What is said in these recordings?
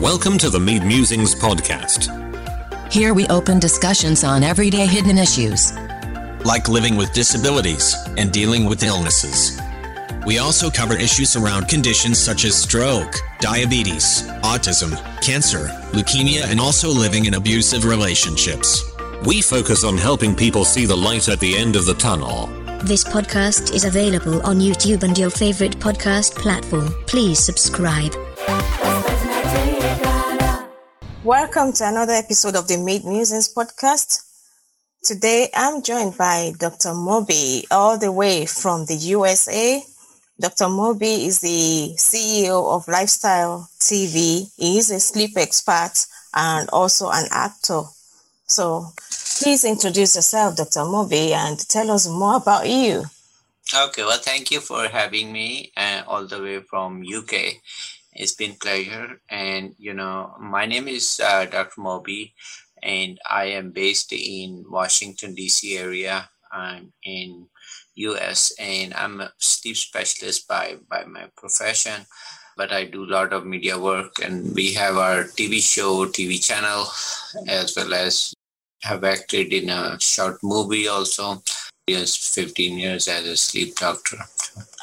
Welcome to the Mead Musings podcast. Here we open discussions on everyday hidden issues, like living with disabilities and dealing with illnesses. We also cover issues around conditions such as stroke, diabetes, autism, cancer, leukemia, and also living in abusive relationships. We focus on helping people see the light at the end of the tunnel. This podcast is available on YouTube and your favorite podcast platform. Please subscribe. Welcome to another episode of the Mead Musings podcast. Today I'm joined by Dr. Mobi all the way from the USA. Dr. Mobi is the CEO of Lifestyle TV. He is a sleep expert and also an actor. So please introduce yourself, Dr. Mobi, and tell us more about you. Okay, well, thank you for having me uh, all the way from UK. It's been pleasure. And, you know, my name is uh, Dr. Mobi, and I am based in Washington, D.C. area. I'm in U.S., and I'm a sleep specialist by, by my profession. But I do a lot of media work, and we have our TV show, TV channel, as well as have acted in a short movie also. Yes, 15 years as a sleep doctor.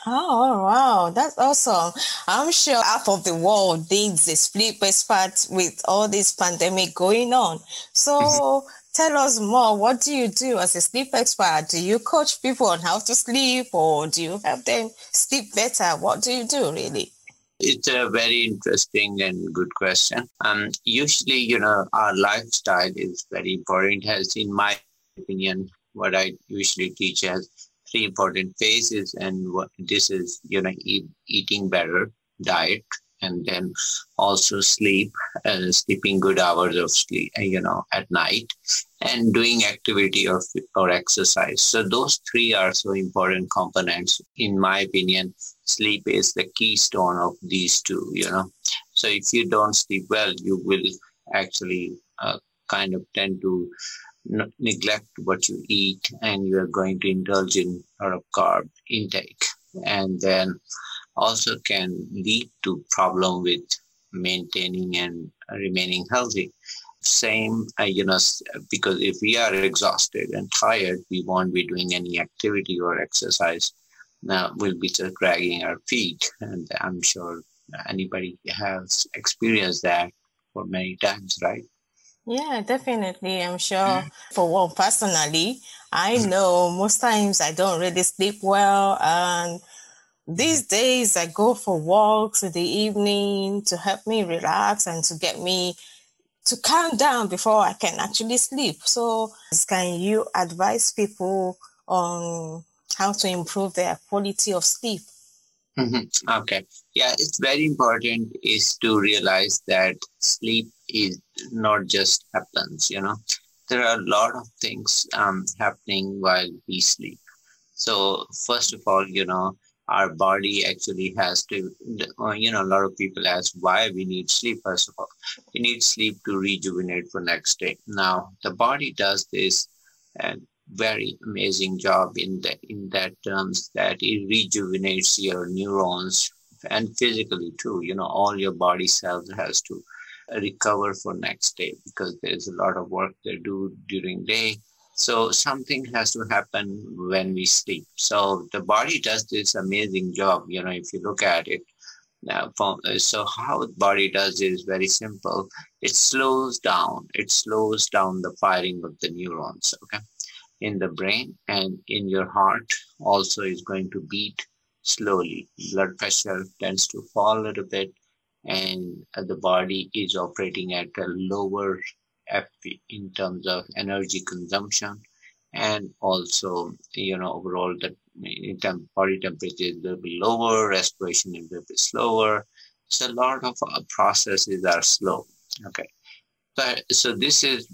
Oh, wow. That's awesome. I'm sure half of the world needs a sleep expert with all this pandemic going on. So mm-hmm. tell us more. What do you do as a sleep expert? Do you coach people on how to sleep or do you help them sleep better? What do you do really? It's a very interesting and good question. Um, usually, you know, our lifestyle is very important. Has, in my opinion, what I usually teach as three important phases, and what this is, you know, eat, eating better, diet, and then also sleep, uh, sleeping good hours of sleep, uh, you know, at night, and doing activity or or exercise. So those three are so important components, in my opinion. Sleep is the keystone of these two, you know. So if you don't sleep well, you will actually uh, kind of tend to neglect what you eat and you are going to indulge in a lot of carb intake. And then also can lead to problem with maintaining and remaining healthy. Same uh, you know because if we are exhausted and tired we won't be doing any activity or exercise. Now we'll be just dragging our feet. And i'm sure anybody has experienced that for many times right yeah, definitely. I'm sure mm. for one personally, I mm. know most times I don't really sleep well. And these mm-hmm. days I go for walks in the evening to help me relax and to get me to calm down before I can actually sleep. So can you advise people on how to improve their quality of sleep? Mm-hmm. Okay. Yeah, it's very important is to realize that sleep is not just happens, you know. There are a lot of things um, happening while we sleep. So first of all, you know, our body actually has to, you know, a lot of people ask why we need sleep. First of all, we need sleep to rejuvenate for next day. Now, the body does this and very amazing job in that in that terms that it rejuvenates your neurons and physically too you know all your body cells has to recover for next day because there's a lot of work they do during day. So something has to happen when we sleep. So the body does this amazing job you know if you look at it uh, now uh, so how the body does is very simple. It slows down. It slows down the firing of the neurons okay in the brain and in your heart also is going to beat slowly. Blood pressure tends to fall a little bit, and the body is operating at a lower FP in terms of energy consumption, and also you know overall the body temperature is a little bit lower, respiration is a little bit slower. So a lot of uh, processes are slow. Okay, so so this is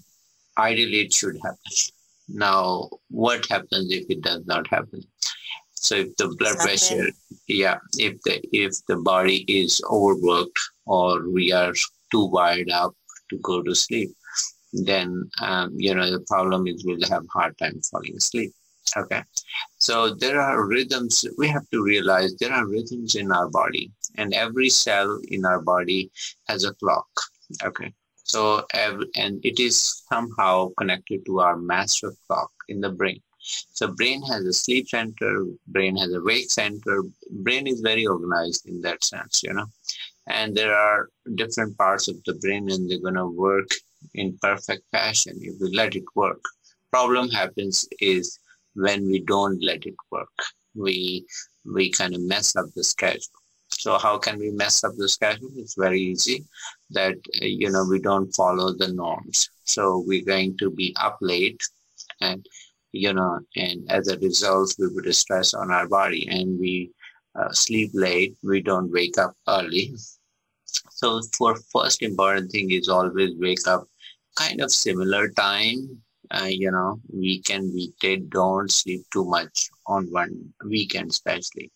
ideally it should happen. Now, what happens if it does not happen? So if the blood pressure, yeah, if the if the body is overworked or we are too wired up to go to sleep, then um, you know the problem is we'll have hard time falling asleep. Okay, so there are rhythms. We have to realize there are rhythms in our body, and every cell in our body has a clock. Okay. So, and it is somehow connected to our master clock in the brain. So brain has a sleep center, brain has a wake center. Brain is very organized in that sense, you know. And there are different parts of the brain and they're going to work in perfect fashion if we let it work. Problem happens is when we don't let it work. We we kind of mess up the schedule. So how can we mess up the schedule? It's very easy that you know we don't follow the norms. So we're going to be up late and you know, and as a result, we put stress on our body and we uh, sleep late. We don't wake up early. So for first important thing is always wake up kind of similar time. Uh, you know, weekend, weekday, don't sleep too much on one weekend, especially.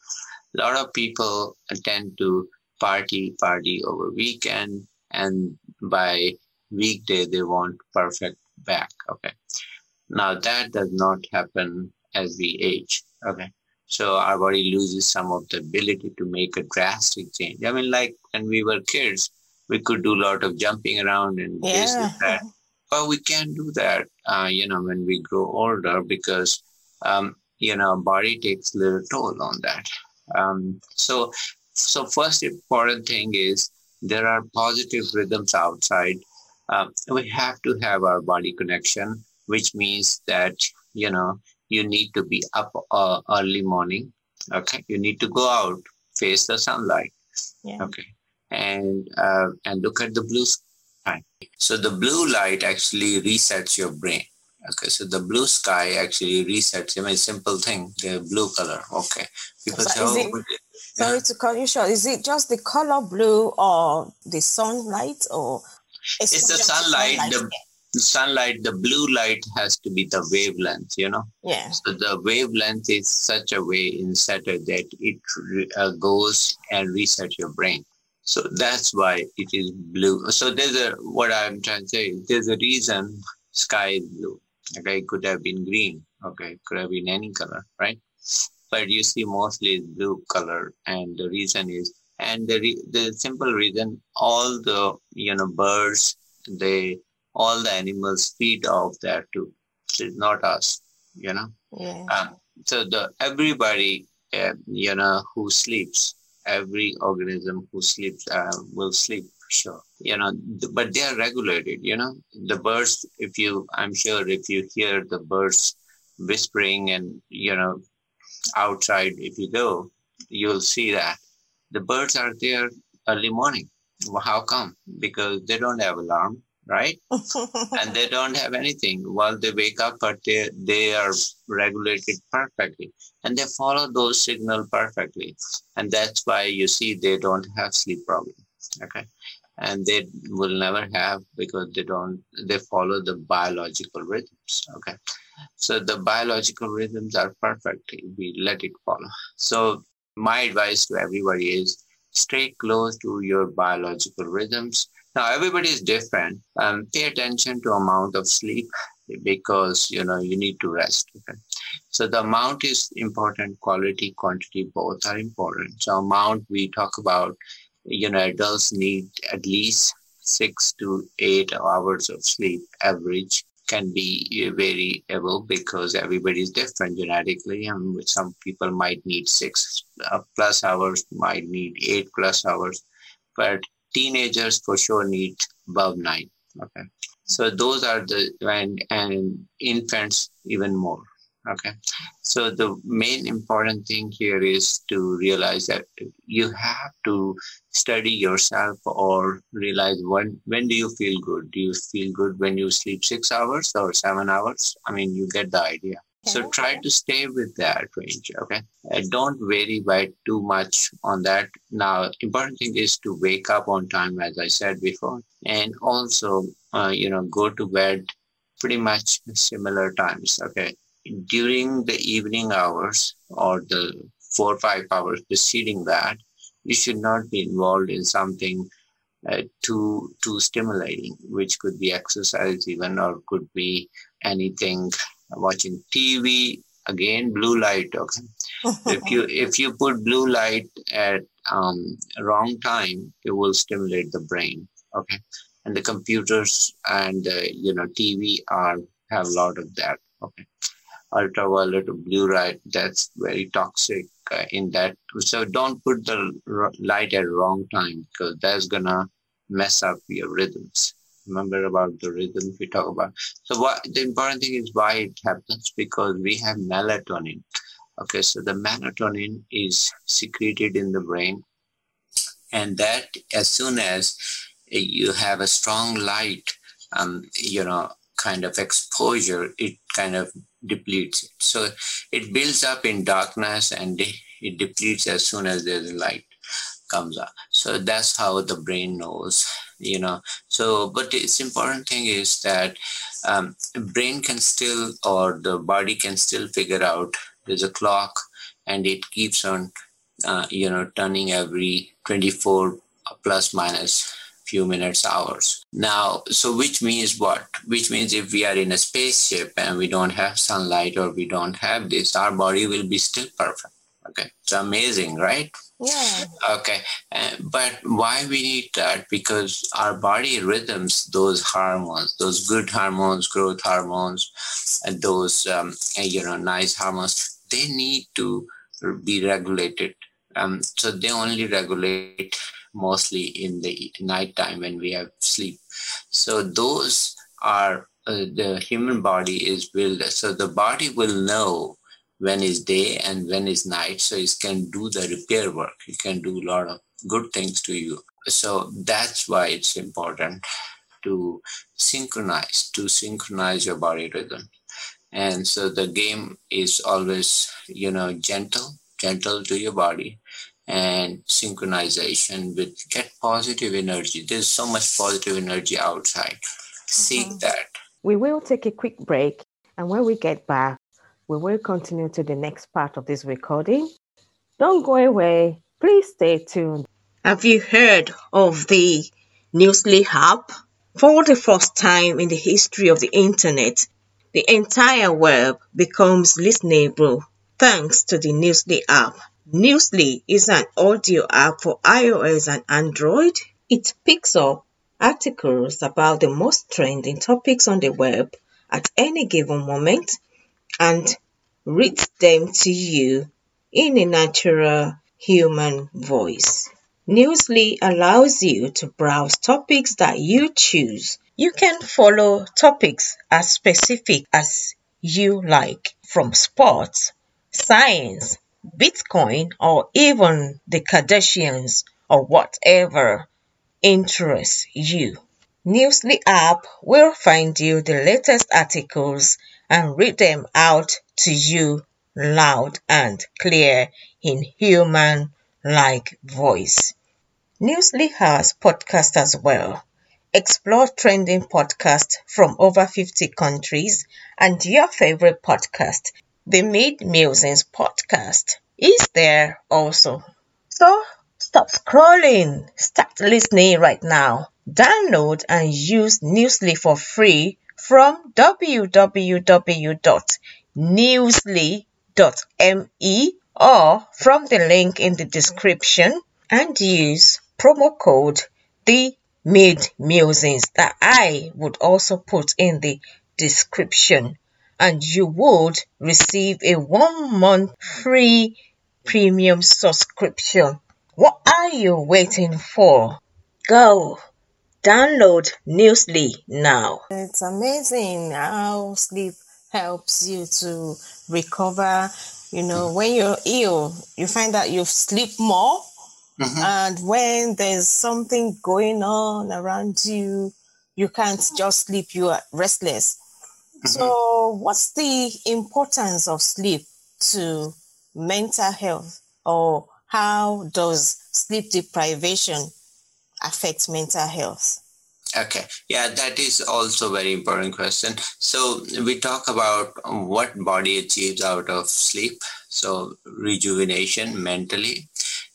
A lot of people tend to party, party over weekend, and by weekday they want perfect back. Okay, now that does not happen as we age. Okay. So our body loses some of the ability to make a drastic change. I mean, like when we were kids, we could do a lot of jumping around and yeah. this and that. But we can't do that, uh, you know, when we grow older because, um, you know, body takes little toll on that. Um, so, so first important thing is there are positive rhythms outside. Um, we have to have our body connection which means that you know you need to be up uh, early morning. Okay? You need to go out face the sunlight. Yeah. okay? And uh, and look at the blue sky. So the blue light actually resets your brain okay so the blue sky actually resets i mean simple thing the blue color okay people so say, oh, it, yeah. sorry to cut you short is it just the color blue or the sunlight or it's, it's the sunlight, sunlight the, the sunlight, the blue light has to be the wavelength, you know? Yeah. So the wavelength is such a way in inserted that it uh, goes and resets your brain. So that's why it is blue. So there's a, what I'm trying to say, there's a reason sky is blue. Okay, it could have been green. Okay, it could have been any color, right? But you see mostly blue color. And the reason is, and the, re- the simple reason, all the, you know, birds, they all the animals feed off that too. It's not us, you know. Yeah. Um, so the everybody, uh, you know, who sleeps, every organism who sleeps uh, will sleep sure you know but they are regulated you know the birds if you i'm sure if you hear the birds whispering and you know outside if you go you'll see that the birds are there early morning how come because they don't have alarm right? and they don't have anything. While they wake up, but they, they are regulated perfectly. And they follow those signal perfectly. And that's why you see they don't have sleep problem. Okay. And they will never have because they don't, they follow the biological rhythms. Okay. So the biological rhythms are perfect. We let it follow. So my advice to everybody is stay close to your biological rhythms now everybody is different. Um, pay attention to amount of sleep because you know you need to rest. Okay? So the amount is important. Quality, quantity, both are important. So amount we talk about, you know, adults need at least six to eight hours of sleep average can be variable because everybody is different genetically and some people might need six uh, plus hours might need eight plus hours but teenagers for sure need above nine. Okay. So those are the, and, and infants even more. Okay. So the main important thing here is to realize that you have to study yourself or realize when, when do you feel good? Do you feel good when you sleep six hours or seven hours? I mean, you get the idea. So try to stay with that range. Okay. Uh, don't vary by too much on that. Now, important thing is to wake up on time, as I said before, and also, uh, you know, go to bed pretty much similar times. Okay. During the evening hours or the four or five hours preceding that, you should not be involved in something uh, too too stimulating, which could be exercise even or could be anything watching TV, again blue light. Okay, if you if you put blue light at um, wrong time, it will stimulate the brain. Okay, and the computers and uh, you know TV are have a lot of that. Okay, ultraviolet or blue light that's very toxic uh, in that. So don't put the light at wrong time because that's gonna mess up your rhythms. Remember about the rhythms we talk about. So what the important thing is why it happens because we have melatonin. Okay, so the melatonin is secreted in the brain, and that as soon as you have a strong light, um, you know, kind of exposure, it kind of depletes it. So it builds up in darkness and it depletes as soon as there's light comes up. So that's how the brain knows, you know. So, but it's important thing is that um, brain can still or the body can still figure out there's a clock and it keeps on, uh, you know, turning every 24 plus minus few minutes, hours. Now, so which means what? Which means if we are in a spaceship and we don't have sunlight or we don't have this, our body will be still perfect. Okay, it's amazing, right? Yeah. Okay, uh, but why we need that? Because our body rhythms those hormones, those good hormones, growth hormones, and those um, you know nice hormones. They need to be regulated. Um, so they only regulate mostly in the night time when we have sleep. So those are uh, the human body is built. So the body will know when is day and when is night. So it can do the repair work. It can do a lot of good things to you. So that's why it's important to synchronize, to synchronize your body rhythm. And so the game is always, you know, gentle, gentle to your body and synchronization with get positive energy. There's so much positive energy outside. Seek mm-hmm. that. We will take a quick break, and when we get back, we will continue to the next part of this recording. Don't go away. Please stay tuned. Have you heard of the Newsly app? For the first time in the history of the internet, the entire web becomes listenable thanks to the Newsly app. Newsly is an audio app for iOS and Android. It picks up articles about the most trending topics on the web at any given moment and reads them to you in a natural human voice. Newsly allows you to browse topics that you choose. You can follow topics as specific as you like, from sports, science, Bitcoin, or even the Kardashians, or whatever interests you. Newsly app will find you the latest articles and read them out to you loud and clear in human like voice. Newsly has podcasts as well. Explore trending podcasts from over 50 countries and your favorite podcast the Mead Musings podcast is there also. So stop scrolling, start listening right now. Download and use Newsly for free from www.newsly.me or from the link in the description and use promo code the mid musings that I would also put in the description and you would receive a one month free premium subscription. What are you waiting for? Go download Newsly now. It's amazing how sleep helps you to recover. You know, when you're ill, you find that you sleep more. Mm-hmm. And when there's something going on around you, you can't just sleep, you are restless. Mm-hmm. So, what's the importance of sleep to mental health, or how does sleep deprivation affect mental health? Okay, yeah, that is also very important question. So we talk about what body achieves out of sleep. So rejuvenation mentally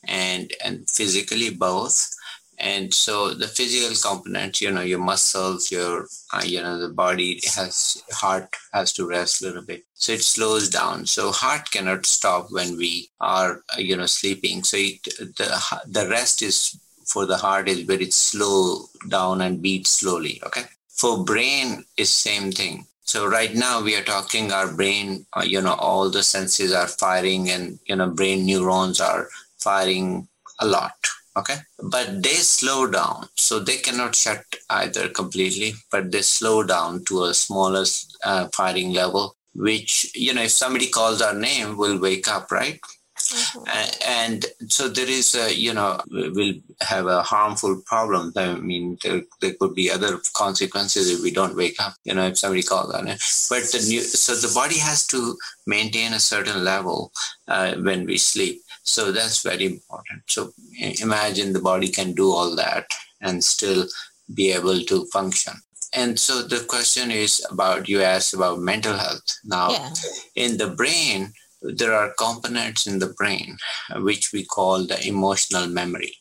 and and physically both and so the physical component you know your muscles your uh, you know the body has heart has to rest a little bit so it slows down so heart cannot stop when we are uh, you know sleeping so it, the the rest is for the heart is very slow down and beat slowly. Okay. For brain is same thing. So right now we are talking our brain, uh, you know, all the senses are firing and, you know, brain neurons are firing a lot. Okay. But they slow down. So they cannot shut either completely, but they slow down to a smaller uh, firing level, which, you know, if somebody calls our name, we'll wake up, right? Mm-hmm. And so there is a, you know, we'll have a harmful problem. I mean, there, there could be other consequences if we don't wake up, you know, if somebody calls on it. But the new, so the body has to maintain a certain level uh, when we sleep. So that's very important. So imagine the body can do all that and still be able to function. And so the question is about you asked about mental health. Now, yeah. in the brain, there are components in the brain uh, which we call the emotional memory.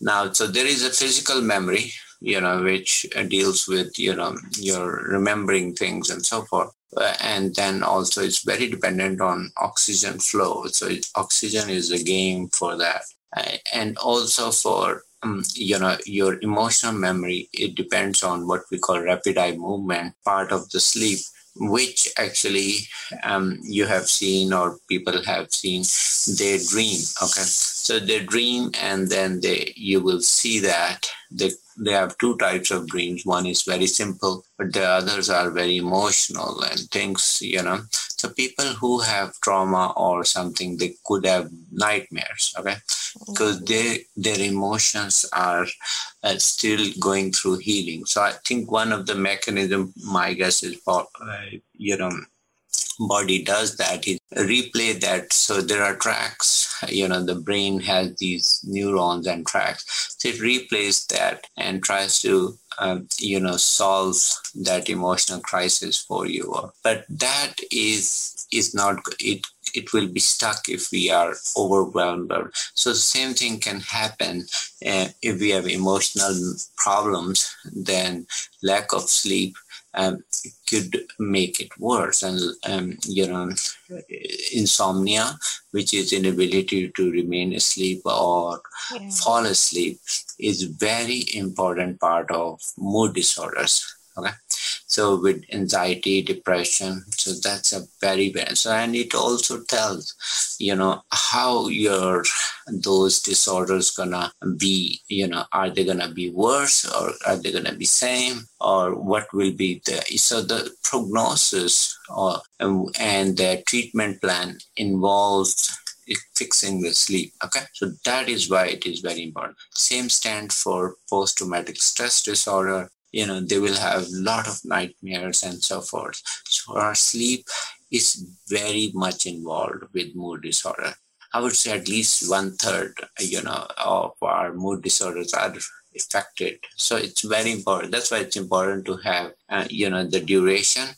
Now, so there is a physical memory, you know, which uh, deals with, you know, your remembering things and so forth. And then also it's very dependent on oxygen flow. So oxygen is a game for that. And also for um, you know your emotional memory it depends on what we call rapid eye movement part of the sleep which actually um, you have seen or people have seen they dream okay so they dream and then they you will see that they they have two types of dreams. One is very simple but the others are very emotional and things you know. So people who have trauma or something they could have nightmares okay? Because they their emotions are uh, still going through healing. So i think one of the mechanism my guess is for uh, you know body does that is replay that. So there are tracks you know the brain has these neurons and tracks. So it replays that and tries to um, you know solve that emotional crisis for you. But that is is not it it will be stuck if we are overwhelmed so same thing can happen uh, if we have emotional problems then lack of sleep um, could make it worse. And, um, you know, insomnia, which is inability to remain asleep or yeah. fall asleep, is very important part of mood disorders. Okay. So with anxiety, depression, so that's a very bad. So and it also tells, you know, how your those disorders gonna be. You know, are they gonna be worse or are they gonna be same or what will be the so the prognosis or and the treatment plan involves fixing the sleep okay so that is why it is very important same stand for post-traumatic stress disorder you know they will have a lot of nightmares and so forth. So our sleep is very much involved with mood disorder. I would say at least one third you know of our mood disorders are affected. So it's very important that's why it's important to have uh, you know the duration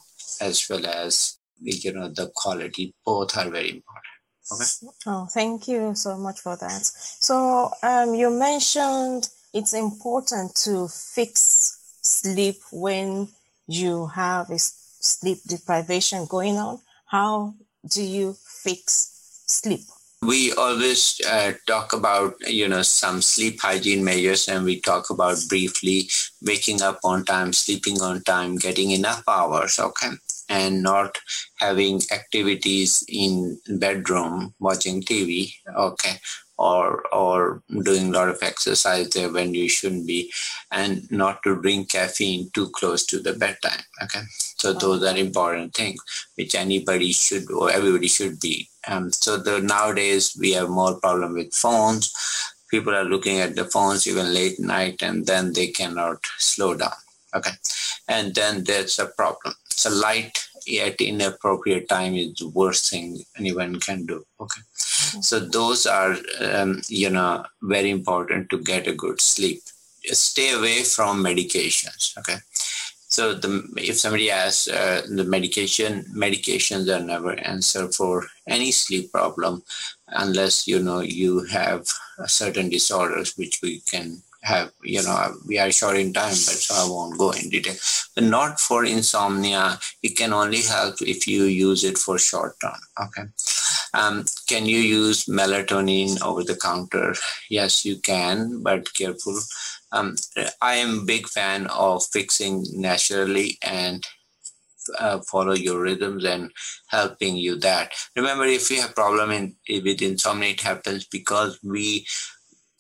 as well as you know the quality. Both are very important. Okay? Oh thank you so much for that. So um, you mentioned it's important to fix sleep when you have a sleep deprivation going on? How do you fix sleep? We always uh, talk about, you know, some sleep hygiene measures and we talk about briefly waking up on time, sleeping on time, getting enough hours, okay? And not having activities in bedroom, watching TV, okay? Or or doing a lot of exercise there when you shouldn't be and not to drink caffeine too close to the bedtime okay? So those are important things which anybody should or everybody should be. Um, so the nowadays we have more problem with phones. People are looking at the phones even late night and then they cannot slow down okay? And then there's a problem. So light at inappropriate time is the worst thing anyone can do okay so those are um, you know very important to get a good sleep stay away from medications okay so the if somebody asks uh, the medication medications are never answer for any sleep problem unless you know you have certain disorders which we can have, you know, we are short in time, but so I won't go in detail. But not for insomnia. It can only help if you use it for short term. Okay. Um, can you use melatonin over the counter? Yes, you can, but careful. Um, I am big fan of fixing naturally and uh, follow your rhythms and helping you that. Remember, if you have problem in with insomnia, it happens because we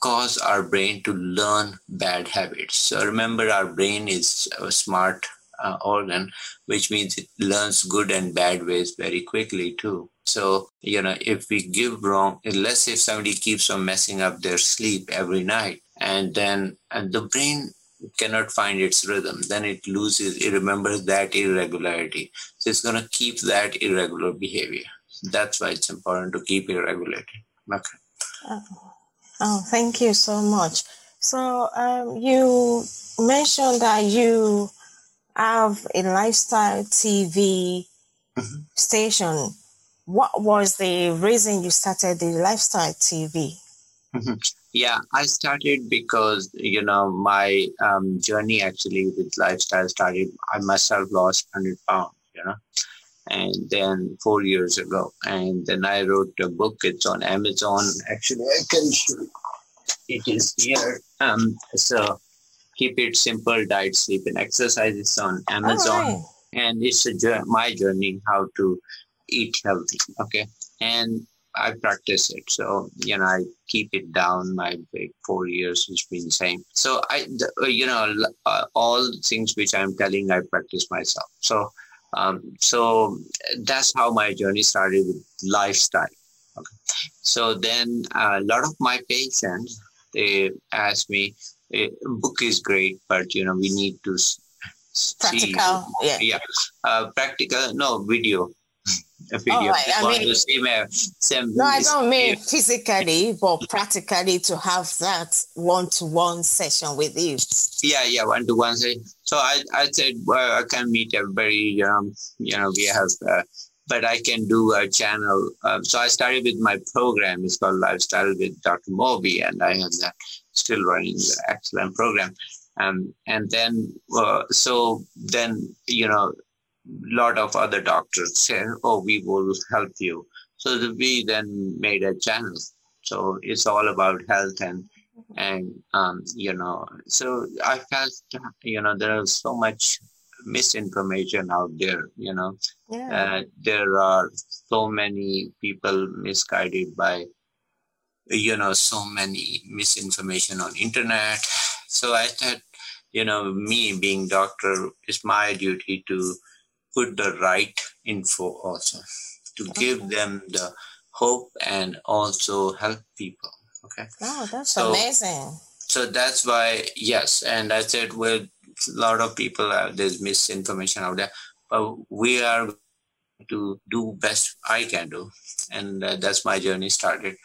cause our brain to learn bad habits. So remember, our brain is a smart uh, organ, which means it learns good and bad ways very quickly too. So, you know, if we give wrong, let's if somebody keeps on messing up their sleep every night, and then and the brain cannot find its rhythm, then it loses, it remembers that irregularity. So it's going to keep that irregular behavior. That's why it's important to keep it regulated. Okay. Oh, oh thank you so much. So um, you mentioned that you have a lifestyle TV mm-hmm. station. What was the reason you started the lifestyle TV? Mm-hmm. Yeah, I started because you know my um, journey actually with lifestyle started. I myself lost hundred pounds, you know, and then four years ago, and then I wrote a book. It's on Amazon. Actually, I can show it is here. Um, so keep it simple: diet, sleep, and exercise. It's on Amazon, right. and it's a my journey how to eat healthy. Okay, and I practice it. So, you know, I keep it down. My four years has been same. So I, uh, you know, uh, all things which I'm telling, I practice myself. So, um, so that's how my journey started with lifestyle. Okay. So then a lot of my patients, they ask me, a book is great, but, you know, we need to practical, see, yeah, yeah, uh, practical, no video a video. Oh, I mean, same, uh, same, no, I don't mean physically, but practically to have that one-to-one session with you. Yeah, yeah, one-to-one session. So I, I said, well, I can meet everybody. Um, you know, we have, uh, but I can do a channel. Um, so I started with my program. It's called Lifestyle with Dr. Mobi, and I have that still running the excellent program. Um, and then, uh, so then, you know, a lot of other doctors said, "Oh, we will help you." So we then made a channel. So it's all about health and and um, you know. So I felt you know there is so much misinformation out there. You know, yeah. uh, there are so many people misguided by you know so many misinformation on internet. So I thought you know me being doctor is my duty to put the right info also to okay. give them the hope and also help people. Okay. Oh, that's so, amazing. So that's why, yes. And I said, well, a lot of people, uh, there's misinformation out there, but we are to do best I can do. And uh, that's my journey started.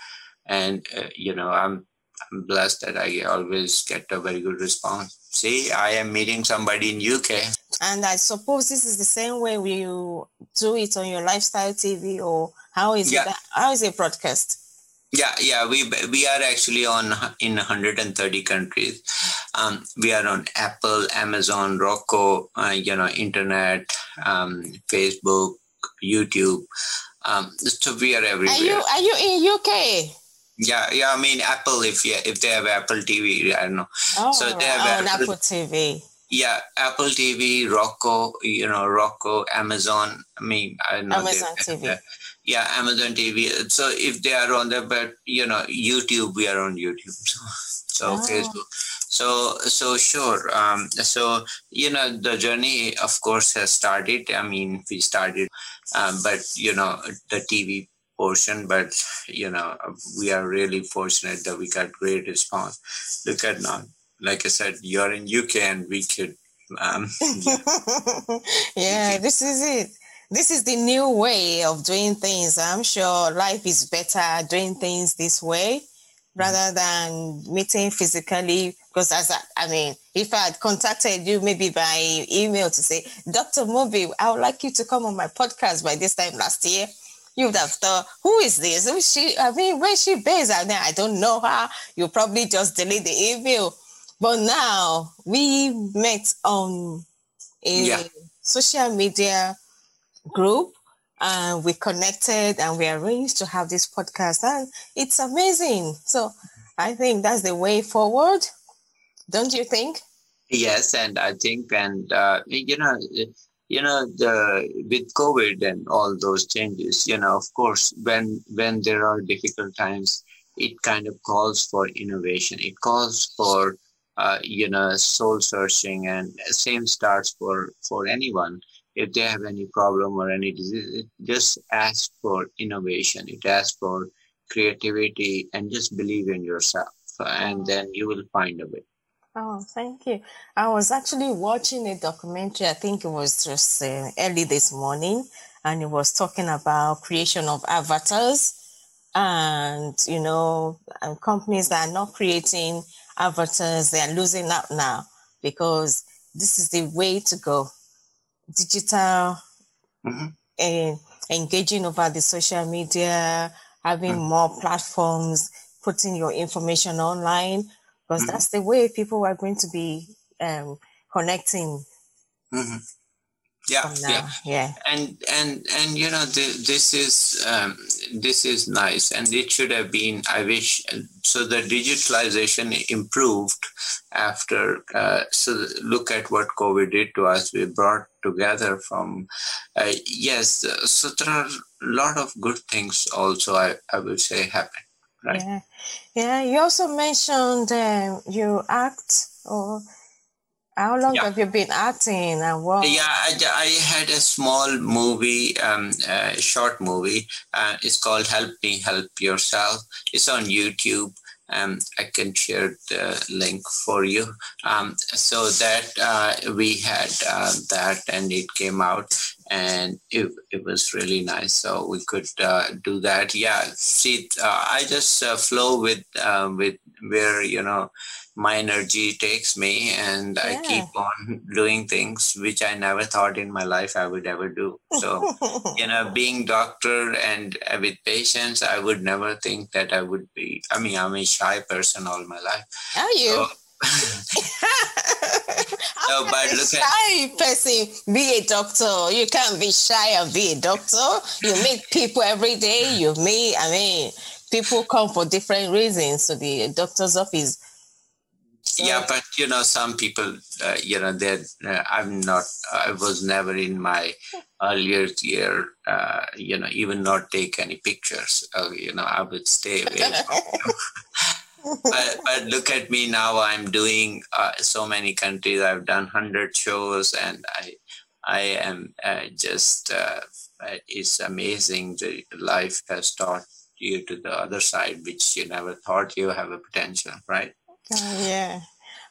And, uh, you know, I'm, I'm blessed that I always get a very good response. See, I am meeting somebody in UK. And I suppose this is the same way you do it on your lifestyle TV, or how is yeah. it? How is it broadcast? Yeah, yeah, we we are actually on in 130 countries. Um, we are on Apple, Amazon, Roku, uh, you know, internet, um, Facebook, YouTube. Um, so we are everywhere. Are you are you in UK? Yeah, yeah. I mean, Apple. If yeah, if they have Apple TV, I don't know. Oh, so they have oh, Apple, Apple TV. Yeah, Apple TV, Roku, you know, Roku, Amazon. I mean, I don't know Amazon TV. yeah, Amazon TV. So if they are on there, but you know, YouTube, we are on YouTube. So, so oh. Facebook. So so sure. Um, so you know, the journey, of course, has started. I mean, we started, um, but you know, the TV portion, but you know, we are really fortunate that we got great response. Look at now, like I said, you're in UK and we could. Um, yeah, this is it. This is the new way of doing things. I'm sure life is better doing things this way rather than meeting physically. Because as I, I mean, if I had contacted you maybe by email to say, Dr. Mobi, I would like you to come on my podcast by this time last year, you would have thought, who is this? Who is she? I mean, where she based? I, mean, I don't know her. You probably just delete the email. But now we met on a yeah. social media group and we connected and we arranged to have this podcast and it's amazing. So I think that's the way forward. Don't you think? Yes, and I think, and uh, you know, you know, the with COVID and all those changes, you know, of course, when when there are difficult times, it kind of calls for innovation. It calls for uh, you know soul searching, and same starts for for anyone. If they have any problem or any disease, it just ask for innovation. It asks for creativity and just believe in yourself, and then you will find a way. Oh, thank you. I was actually watching a documentary. I think it was just uh, early this morning, and it was talking about creation of avatars, and you know, and companies that are not creating avatars, they are losing out now because this is the way to go. Digital, mm-hmm. uh, engaging over the social media, having mm-hmm. more platforms, putting your information online because mm-hmm. that's the way people are going to be um, connecting. Mm-hmm. Yeah, yeah, yeah, and and and you know the, this is um, this is nice, and it should have been. I wish so. The digitalization improved after. Uh, so look at what COVID did to us. We brought together from. Uh, yes, so there are a lot of good things also. I I would say happen right? Yeah, yeah. You also mentioned um, you act, or how long yeah. have you been acting, and what? Yeah, I, I had a small movie, um, a short movie. Uh, it's called "Help Me Help Yourself." It's on YouTube. Um, I can share the link for you. Um, so that uh, we had uh, that, and it came out, and it, it was really nice. So we could uh, do that. Yeah, see, uh, I just uh, flow with uh, with where you know my energy takes me, and yeah. I keep on doing things which I never thought in my life I would ever do. So you know, being doctor and uh, with patients, I would never think that I would be. I mean, I'm a shy person all my life. Are you? So, no, but look shy at person be a doctor. You can't be shy and be a doctor. You meet people every day. You meet, I mean, people come for different reasons to the doctor's office. So, yeah, but you know, some people, uh, you know, they uh, I'm not. I was never in my earlier year, uh, you know, even not take any pictures. Uh, you know, I would stay away. but, but look at me now. I'm doing uh, so many countries. I've done hundred shows, and I, I am uh, just. Uh, it's amazing. The life has taught you to the other side, which you never thought you have a potential, right? Uh, yeah.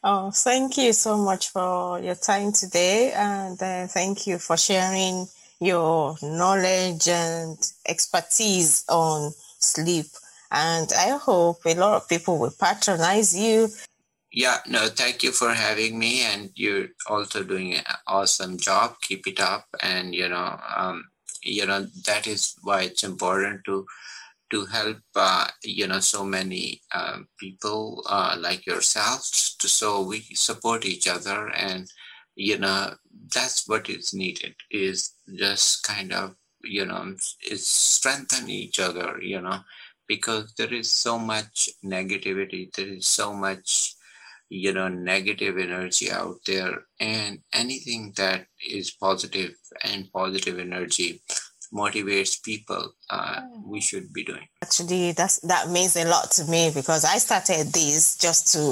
Oh, thank you so much for your time today, and uh, thank you for sharing your knowledge and expertise on sleep. And I hope a lot of people will patronize you. Yeah, no, thank you for having me. And you're also doing an awesome job. Keep it up. And, you know, um, you know, that is why it's important to to help uh, you know so many uh, people uh, like yourselves to, so we support each other and you know that's what is needed is just kind of you know is strengthen each other you know because there is so much negativity there is so much you know negative energy out there and anything that is positive and positive energy motivates people uh, we should be doing. Actually that's that means a lot to me because i started this just to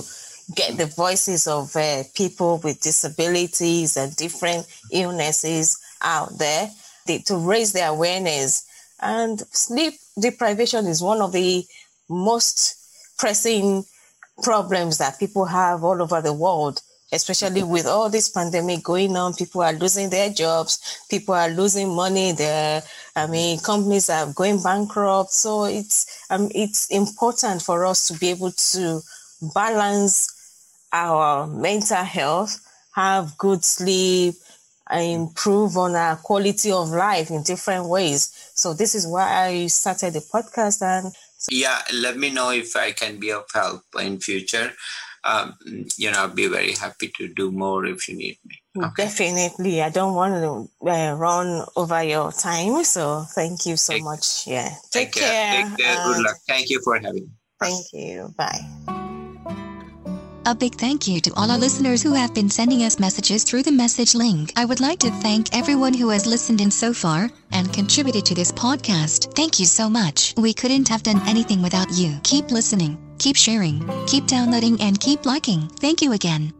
get the voices of uh, people with disabilities and different illnesses out there to raise their awareness and sleep deprivation is one of the most pressing problems that people have all over the world, especially with all this pandemic going on. People are losing their jobs, people are losing money. There, I mean, companies are going bankrupt. So it's um, it's important for us to be able to balance our mental health, have good sleep, improve on our quality of life in different ways. So this is why I started the podcast and yeah, let me know if I can be of help in future. um, you know, I'll be very happy to do more if you need me. Okay. Definitely. I don't want to uh, run over your time. So thank you so Take, much. Yeah. Take, take care. care. Take care. Good luck. Thank you for having me. Thank you. Bye. A big thank you to all our listeners who have been sending us messages through the message link. I would like to thank everyone who has listened in so far and contributed to this podcast. Thank you so much. We couldn't have done anything without you. Keep listening, keep sharing, keep downloading, and keep liking. Thank you again.